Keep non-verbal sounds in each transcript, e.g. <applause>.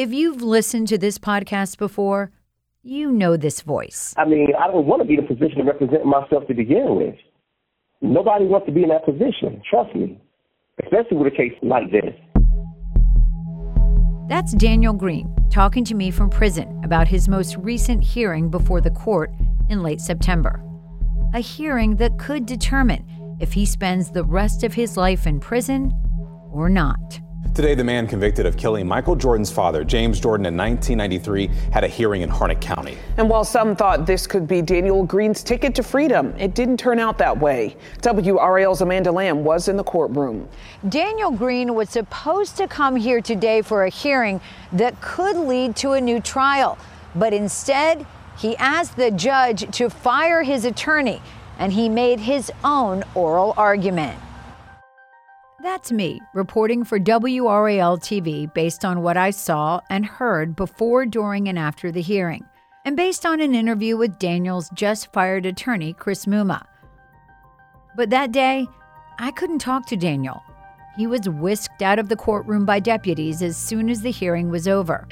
If you've listened to this podcast before, you know this voice. I mean, I don't want to be in a position to represent myself to begin with. Nobody wants to be in that position, trust me, especially with a case like this. That's Daniel Green talking to me from prison about his most recent hearing before the court in late September. A hearing that could determine if he spends the rest of his life in prison or not. Today, the man convicted of killing Michael Jordan's father, James Jordan, in 1993, had a hearing in Harnett County. And while some thought this could be Daniel Green's ticket to freedom, it didn't turn out that way. WRAL's Amanda Lamb was in the courtroom. Daniel Green was supposed to come here today for a hearing that could lead to a new trial. But instead, he asked the judge to fire his attorney, and he made his own oral argument. That's me reporting for WRAL TV based on what I saw and heard before, during, and after the hearing, and based on an interview with Daniel's just fired attorney, Chris Mumma. But that day, I couldn't talk to Daniel. He was whisked out of the courtroom by deputies as soon as the hearing was over.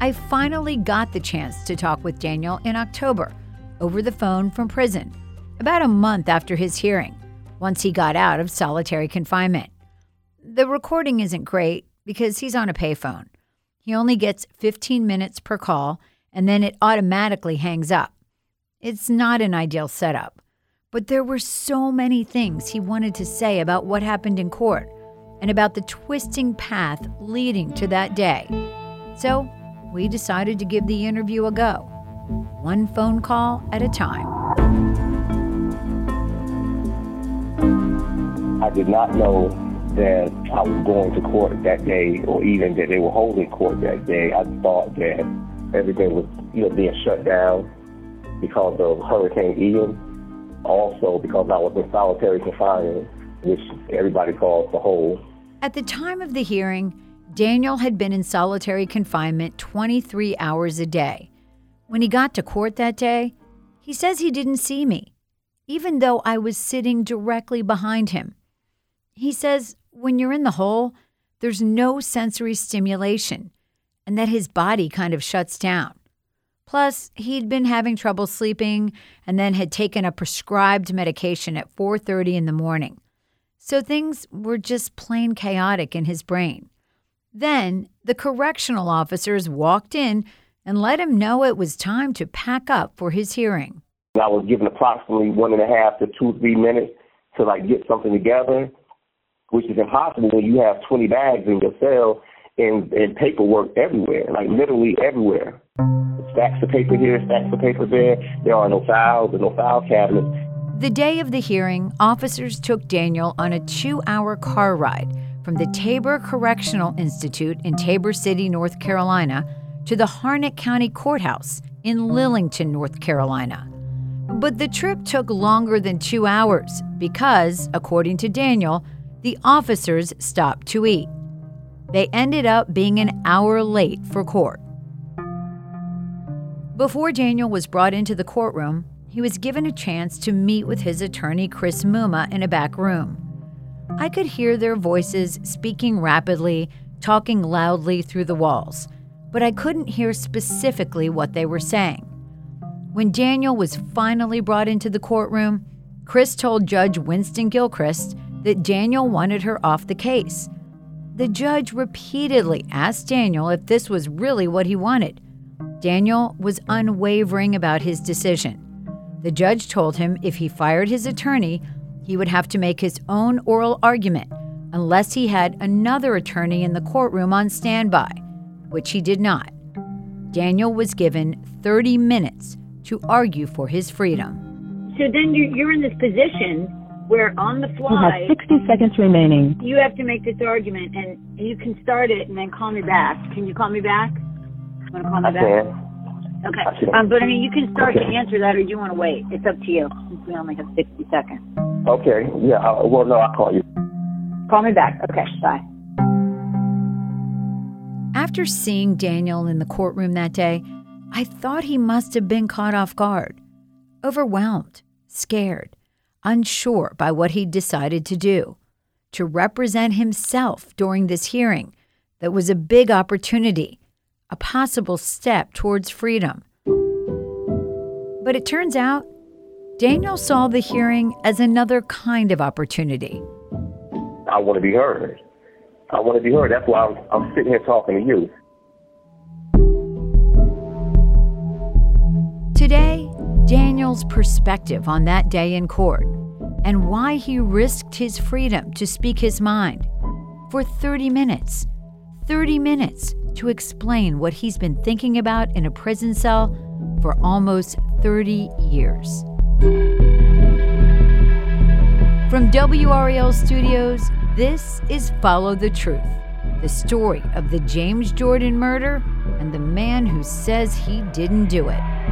I finally got the chance to talk with Daniel in October over the phone from prison, about a month after his hearing once he got out of solitary confinement. The recording isn't great because he's on a payphone. He only gets 15 minutes per call and then it automatically hangs up. It's not an ideal setup, but there were so many things he wanted to say about what happened in court and about the twisting path leading to that day. So we decided to give the interview a go, one phone call at a time. I did not know that I was going to court that day or even that they were holding court that day. I thought that everything was you know being shut down because of Hurricane Ian. Also because I was in solitary confinement, which everybody calls the hole. At the time of the hearing, Daniel had been in solitary confinement 23 hours a day. When he got to court that day, he says he didn't see me, even though I was sitting directly behind him. He says when you're in the hole, there's no sensory stimulation and that his body kind of shuts down. Plus, he'd been having trouble sleeping and then had taken a prescribed medication at 4:30 in the morning. So things were just plain chaotic in his brain. Then, the correctional officers walked in and let him know it was time to pack up for his hearing. I was given approximately one and a half to two, three minutes to like get something together which is impossible when you have 20 bags in your cell and, and paperwork everywhere, like literally everywhere. Stacks of paper here, stacks of paper there. There are no files, there no file cabinets. The day of the hearing, officers took Daniel on a two hour car ride from the Tabor Correctional Institute in Tabor City, North Carolina, to the Harnett County Courthouse in Lillington, North Carolina. But the trip took longer than two hours because, according to Daniel, the officers stopped to eat. They ended up being an hour late for court. Before Daniel was brought into the courtroom, he was given a chance to meet with his attorney, Chris Mumma, in a back room. I could hear their voices speaking rapidly, talking loudly through the walls, but I couldn't hear specifically what they were saying. When Daniel was finally brought into the courtroom, Chris told Judge Winston Gilchrist that Daniel wanted her off the case. The judge repeatedly asked Daniel if this was really what he wanted. Daniel was unwavering about his decision. The judge told him if he fired his attorney, he would have to make his own oral argument unless he had another attorney in the courtroom on standby, which he did not. Daniel was given 30 minutes to argue for his freedom. So then you're in this position where on the fly. You have 60 seconds remaining. You have to make this argument, and you can start it and then call me back. Can you call me back? Want to call me I back? can. Okay. Um, but I mean, you can start to answer that, or do you want to wait? It's up to you. Since we only have 60 seconds. Okay. Yeah. I, well, no, I'll call you. Call me back. Okay. Bye. After seeing Daniel in the courtroom that day, I thought he must have been caught off guard, overwhelmed, scared, unsure by what he'd decided to do. To represent himself during this hearing that was a big opportunity, a possible step towards freedom. But it turns out, Daniel saw the hearing as another kind of opportunity. I want to be heard. I want to be heard. That's why I'm, I'm sitting here talking to you. Today, Daniel's perspective on that day in court and why he risked his freedom to speak his mind for 30 minutes. 30 minutes to explain what he's been thinking about in a prison cell for almost 30 years. From WRAL Studios, this is Follow the Truth, the story of the James Jordan murder and the man who says he didn't do it.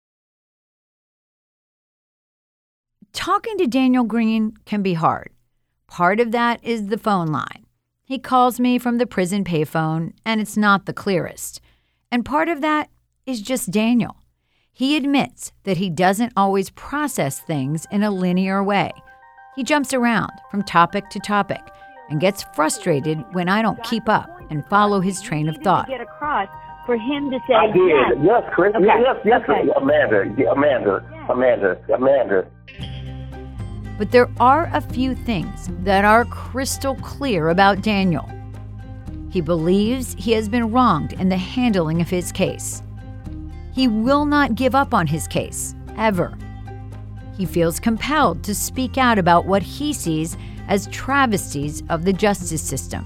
Talking to Daniel Green can be hard. Part of that is the phone line. He calls me from the prison payphone, and it's not the clearest. And part of that is just Daniel. He admits that he doesn't always process things in a linear way. He jumps around from topic to topic and gets frustrated when I don't keep up and follow his train of thought. Get across for him to say I did. yes. Yes, Chris. Okay. Yes, yes, Okay. Amanda. Amanda. Amanda. Amanda. But there are a few things that are crystal clear about Daniel. He believes he has been wronged in the handling of his case. He will not give up on his case, ever. He feels compelled to speak out about what he sees as travesties of the justice system.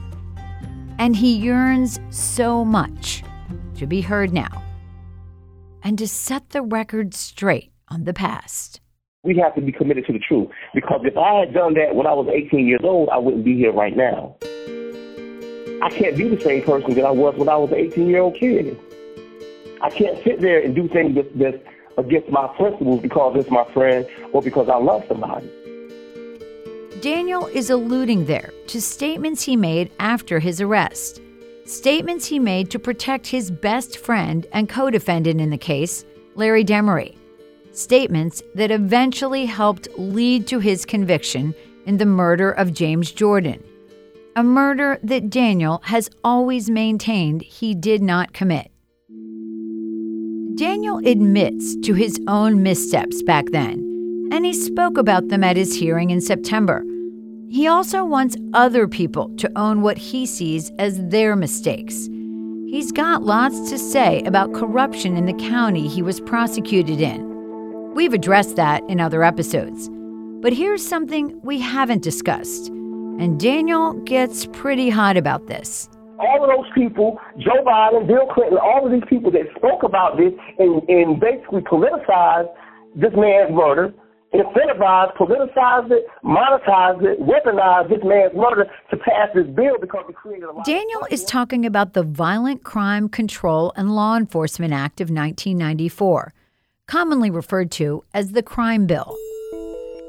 And he yearns so much to be heard now and to set the record straight on the past. We have to be committed to the truth. Because if I had done that when I was 18 years old, I wouldn't be here right now. I can't be the same person that I was when I was an 18 year old kid. I can't sit there and do things that, that's against my principles because it's my friend or because I love somebody. Daniel is alluding there to statements he made after his arrest. Statements he made to protect his best friend and co defendant in the case, Larry Demery. Statements that eventually helped lead to his conviction in the murder of James Jordan. A murder that Daniel has always maintained he did not commit. Daniel admits to his own missteps back then, and he spoke about them at his hearing in September. He also wants other people to own what he sees as their mistakes. He's got lots to say about corruption in the county he was prosecuted in. We've addressed that in other episodes. But here's something we haven't discussed, and Daniel gets pretty hot about this. All of those people, Joe Biden, Bill Clinton, all of these people that spoke about this and, and basically politicized this man's murder, incentivized, politicized it, monetized it, weaponized this man's murder to pass this bill because it created a lot Daniel is talking about the Violent Crime Control and Law Enforcement Act of 1994, commonly referred to as the Crime Bill.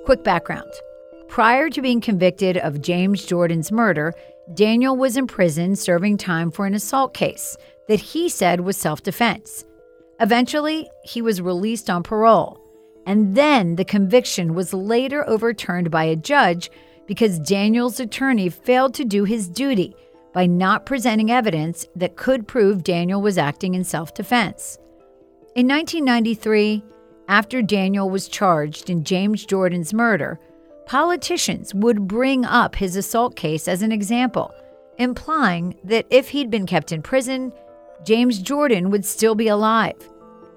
Quick background. Prior to being convicted of James Jordan's murder, Daniel was in prison serving time for an assault case that he said was self defense. Eventually, he was released on parole. And then the conviction was later overturned by a judge because Daniel's attorney failed to do his duty by not presenting evidence that could prove Daniel was acting in self defense. In 1993, after Daniel was charged in James Jordan's murder, politicians would bring up his assault case as an example, implying that if he'd been kept in prison, James Jordan would still be alive,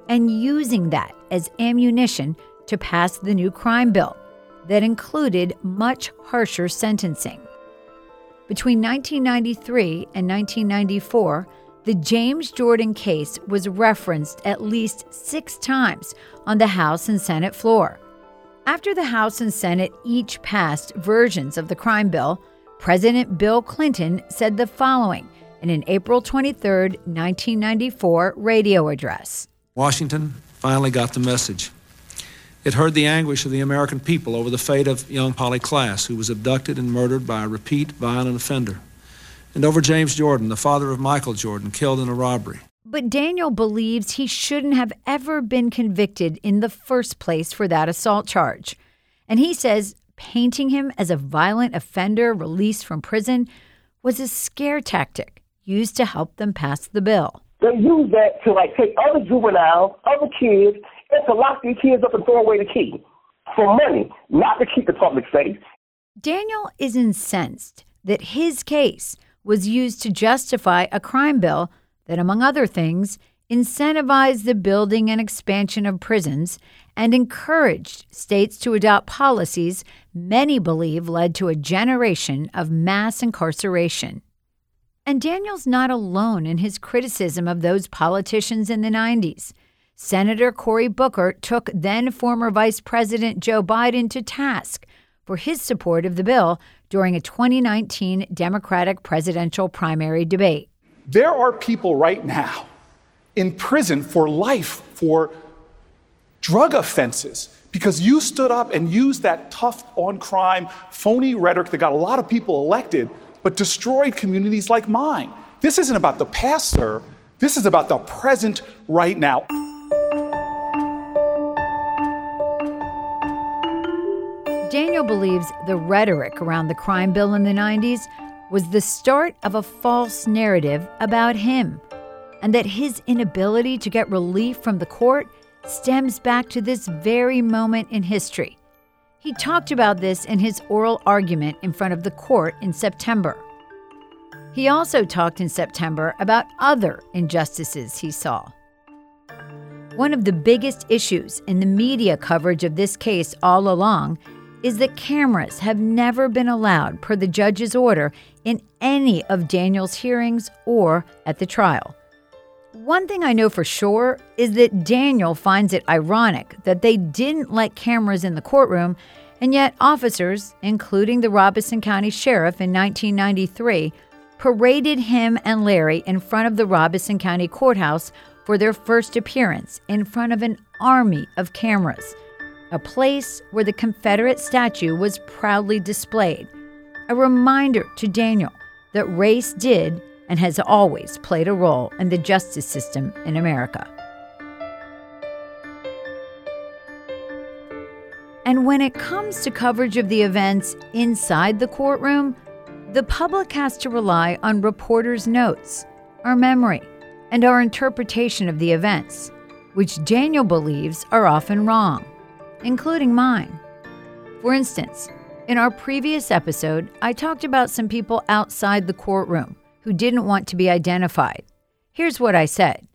and using that as ammunition to pass the new crime bill that included much harsher sentencing. Between 1993 and 1994, the James Jordan case was referenced at least six times on the House and Senate floor. After the House and Senate each passed versions of the crime bill, President Bill Clinton said the following in an April 23, 1994 radio address Washington finally got the message. It heard the anguish of the American people over the fate of young Polly Klaas, who was abducted and murdered by a repeat violent offender, and over James Jordan, the father of Michael Jordan, killed in a robbery. But Daniel believes he shouldn't have ever been convicted in the first place for that assault charge. And he says painting him as a violent offender released from prison was a scare tactic used to help them pass the bill. They use that to like take other juveniles, other kids, and to lock these kids up and throw away the key for money, not to keep the public safe. Daniel is incensed that his case was used to justify a crime bill that, among other things, incentivized the building and expansion of prisons and encouraged states to adopt policies many believe led to a generation of mass incarceration. And Daniel's not alone in his criticism of those politicians in the 90s. Senator Cory Booker took then former Vice President Joe Biden to task for his support of the bill during a 2019 Democratic presidential primary debate. There are people right now in prison for life for drug offenses because you stood up and used that tough on crime, phony rhetoric that got a lot of people elected, but destroyed communities like mine. This isn't about the past, sir. This is about the present right now. Daniel believes the rhetoric around the crime bill in the 90s was the start of a false narrative about him, and that his inability to get relief from the court stems back to this very moment in history. He talked about this in his oral argument in front of the court in September. He also talked in September about other injustices he saw. One of the biggest issues in the media coverage of this case all along is that cameras have never been allowed per the judge's order in any of Daniel's hearings or at the trial. One thing I know for sure is that Daniel finds it ironic that they didn't let cameras in the courtroom, and yet officers, including the Robeson County Sheriff in 1993, paraded him and Larry in front of the Robeson County Courthouse for their first appearance in front of an army of cameras a place where the Confederate statue was proudly displayed, a reminder to Daniel that race did and has always played a role in the justice system in America. And when it comes to coverage of the events inside the courtroom, the public has to rely on reporters' notes, our memory, and our interpretation of the events, which Daniel believes are often wrong including mine. For instance, in our previous episode, I talked about some people outside the courtroom who didn't want to be identified. Here's what I said.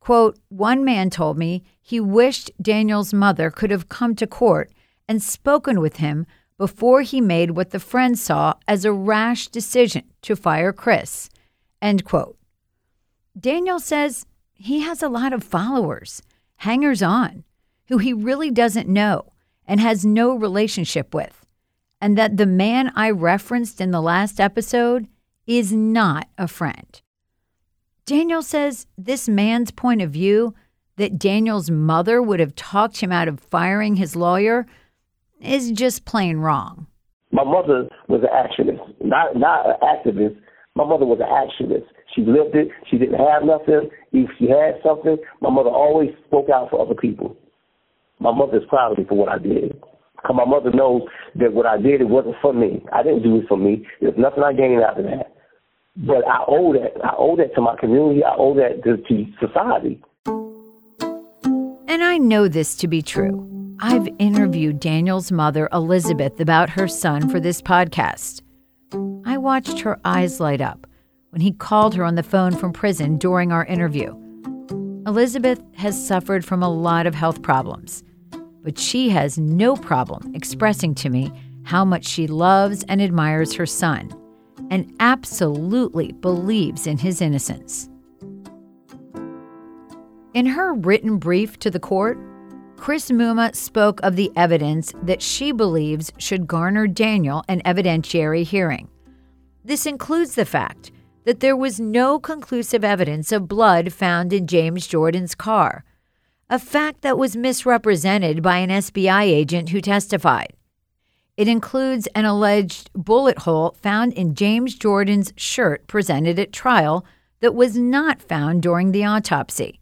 Quote, one man told me he wished Daniel's mother could have come to court and spoken with him before he made what the friends saw as a rash decision to fire Chris. End quote. Daniel says he has a lot of followers, hangers on, who he really doesn't know and has no relationship with, and that the man I referenced in the last episode is not a friend. Daniel says this man's point of view that Daniel's mother would have talked him out of firing his lawyer is just plain wrong. My mother was an activist, not not an activist. My mother was an activist. She lived it. She didn't have nothing. If she had something, my mother always spoke out for other people. My mother is proud of me for what I did. Because my mother knows that what I did, it wasn't for me. I didn't do it for me. There's nothing I gained out of that. But I owe that. I owe that to my community. I owe that to, to society. And I know this to be true. I've interviewed Daniel's mother, Elizabeth, about her son for this podcast. I watched her eyes light up when he called her on the phone from prison during our interview. Elizabeth has suffered from a lot of health problems, but she has no problem expressing to me how much she loves and admires her son and absolutely believes in his innocence. In her written brief to the court, Chris Mumma spoke of the evidence that she believes should garner Daniel an evidentiary hearing. This includes the fact that there was no conclusive evidence of blood found in James Jordan's car, a fact that was misrepresented by an SBI agent who testified. It includes an alleged bullet hole found in James Jordan's shirt presented at trial that was not found during the autopsy.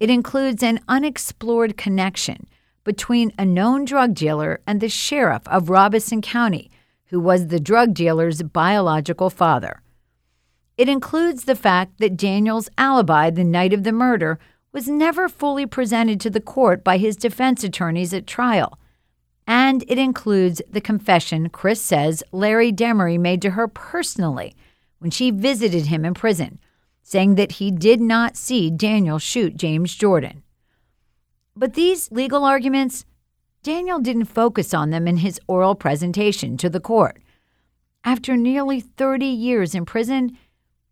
It includes an unexplored connection between a known drug dealer and the sheriff of Robeson County, who was the drug dealer's biological father. It includes the fact that Daniel's alibi the night of the murder was never fully presented to the court by his defense attorneys at trial. And it includes the confession Chris says Larry Demery made to her personally when she visited him in prison, saying that he did not see Daniel shoot James Jordan. But these legal arguments, Daniel didn't focus on them in his oral presentation to the court. After nearly 30 years in prison,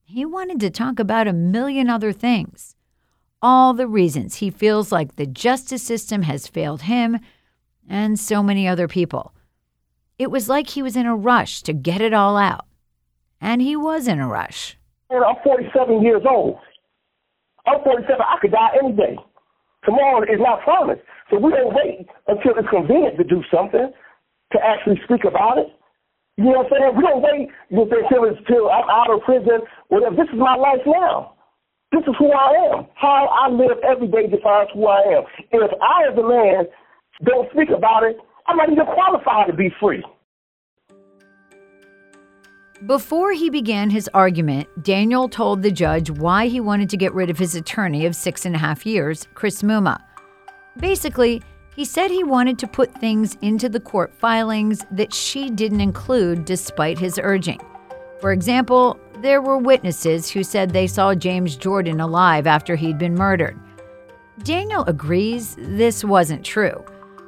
he wanted to talk about a million other things. All the reasons he feels like the justice system has failed him and so many other people. It was like he was in a rush to get it all out. And he was in a rush. I'm 47 years old. I'm 47. I could die any day. Tomorrow is not promised. So we don't wait until it's convenient to do something, to actually speak about it. You know what I'm saying? We don't wait until, until I'm out of prison, whatever. This is my life now. This is who I am. How I live every day defines who I am. And if I, as a man, don't speak about it, I'm not even qualified to be free. Before he began his argument, Daniel told the judge why he wanted to get rid of his attorney of six and a half years, Chris Mumma. Basically, he said he wanted to put things into the court filings that she didn't include despite his urging. For example, there were witnesses who said they saw James Jordan alive after he'd been murdered. Daniel agrees this wasn't true,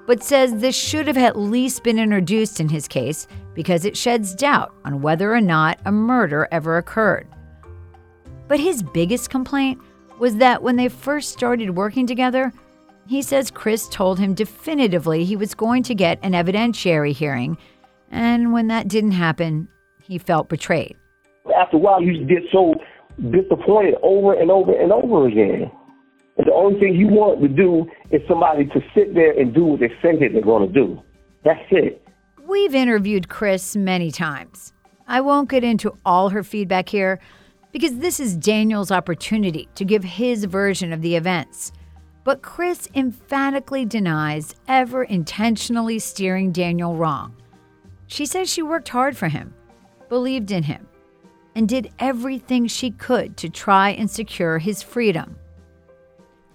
but says this should have at least been introduced in his case because it sheds doubt on whether or not a murder ever occurred. But his biggest complaint was that when they first started working together, he says Chris told him definitively he was going to get an evidentiary hearing, and when that didn't happen, he felt betrayed. After a while, you get so disappointed over and over and over again. And the only thing you want to do is somebody to sit there and do what they say that they're going to do. That's it. We've interviewed Chris many times. I won't get into all her feedback here because this is Daniel's opportunity to give his version of the events. But Chris emphatically denies ever intentionally steering Daniel wrong. She says she worked hard for him, believed in him, and did everything she could to try and secure his freedom.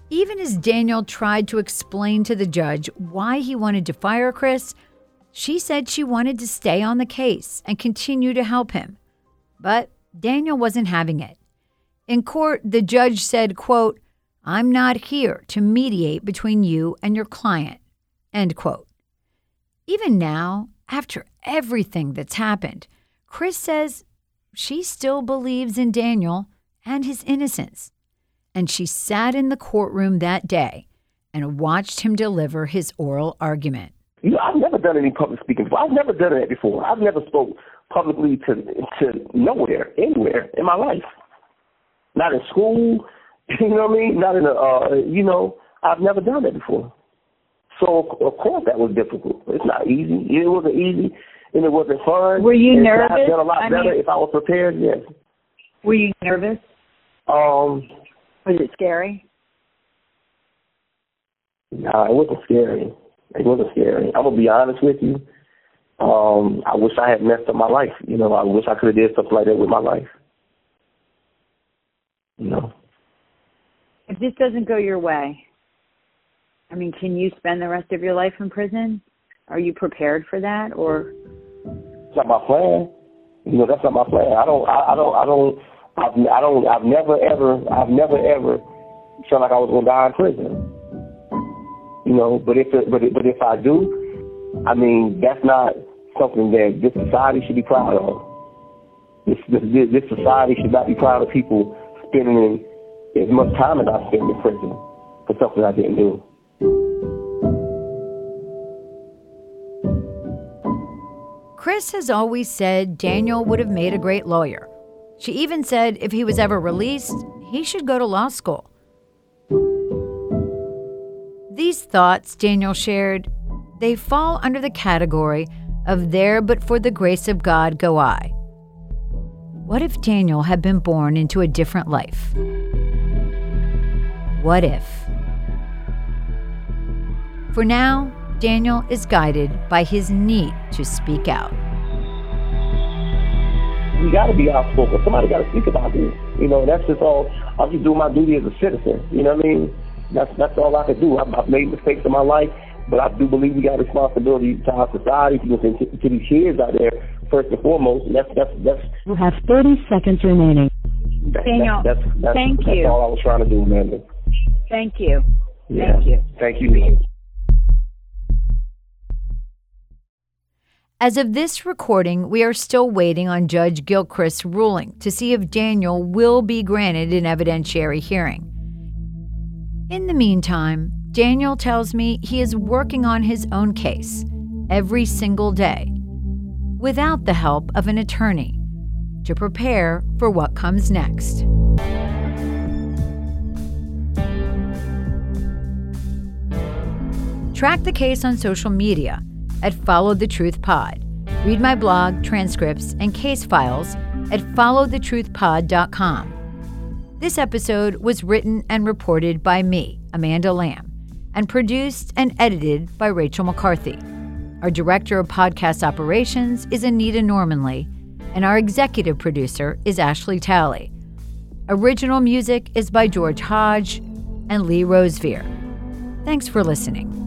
Even as Daniel tried to explain to the judge why he wanted to fire Chris, she said she wanted to stay on the case and continue to help him. But Daniel wasn't having it. In court, the judge said, quote, I'm not here to mediate between you and your client. End quote. Even now, after everything that's happened, Chris says she still believes in Daniel and his innocence. And she sat in the courtroom that day and watched him deliver his oral argument. You know, I've never done any public speaking before. I've never done that before. I've never spoke publicly to to nowhere, anywhere in my life. Not in school, <laughs> you know what I mean? Not in a, uh, you know, I've never done that before. So of course that was difficult. It's not easy. It wasn't easy, and it wasn't fun. Were you nervous? I've done a lot I better mean- if I was prepared. Yes. Were you nervous? Um. Was it scary? Nah, it wasn't scary. It wasn't scary. I'm gonna be honest with you. Um, I wish I had messed up my life. You know, I wish I could have did stuff like that with my life. You know. If this doesn't go your way, I mean, can you spend the rest of your life in prison? Are you prepared for that, or not my plan. You know, that's not my plan. I don't. I, I don't. I don't. I've, I don't. I've never ever. I've never ever felt like I was gonna die in prison. You know, but if but but if I do, I mean, that's not something that this society should be proud of. This this this society should not be proud of people spending as much time as I spent in prison for something I didn't do. Chris has always said Daniel would have made a great lawyer. She even said if he was ever released, he should go to law school. These thoughts Daniel shared, they fall under the category of there but for the grace of God go I. What if Daniel had been born into a different life? What if? For now, Daniel is guided by his need to speak out. we got to be outspoken. Somebody got to speak about this. You know, that's just all. I'm just doing my duty as a citizen. You know what I mean? That's that's all I can do. I've, I've made mistakes in my life, but I do believe we got a responsibility to our society, to, to, to these kids out there first and foremost. And that's that's that's You have 30 seconds remaining. that, Daniel, that's, that's, that's, thank that's you. all I was trying to do, Amanda. thank you. Yeah. Thank you. Thank you. As of this recording, we are still waiting on Judge Gilchrist's ruling to see if Daniel will be granted an evidentiary hearing. In the meantime, Daniel tells me he is working on his own case every single day without the help of an attorney to prepare for what comes next. Track the case on social media at Follow the Truth Pod. Read my blog, transcripts, and case files at followthetruthpod.com. This episode was written and reported by me, Amanda Lamb, and produced and edited by Rachel McCarthy. Our director of podcast operations is Anita Normanley, and our executive producer is Ashley Talley. Original music is by George Hodge and Lee Rosevere. Thanks for listening.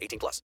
18 plus.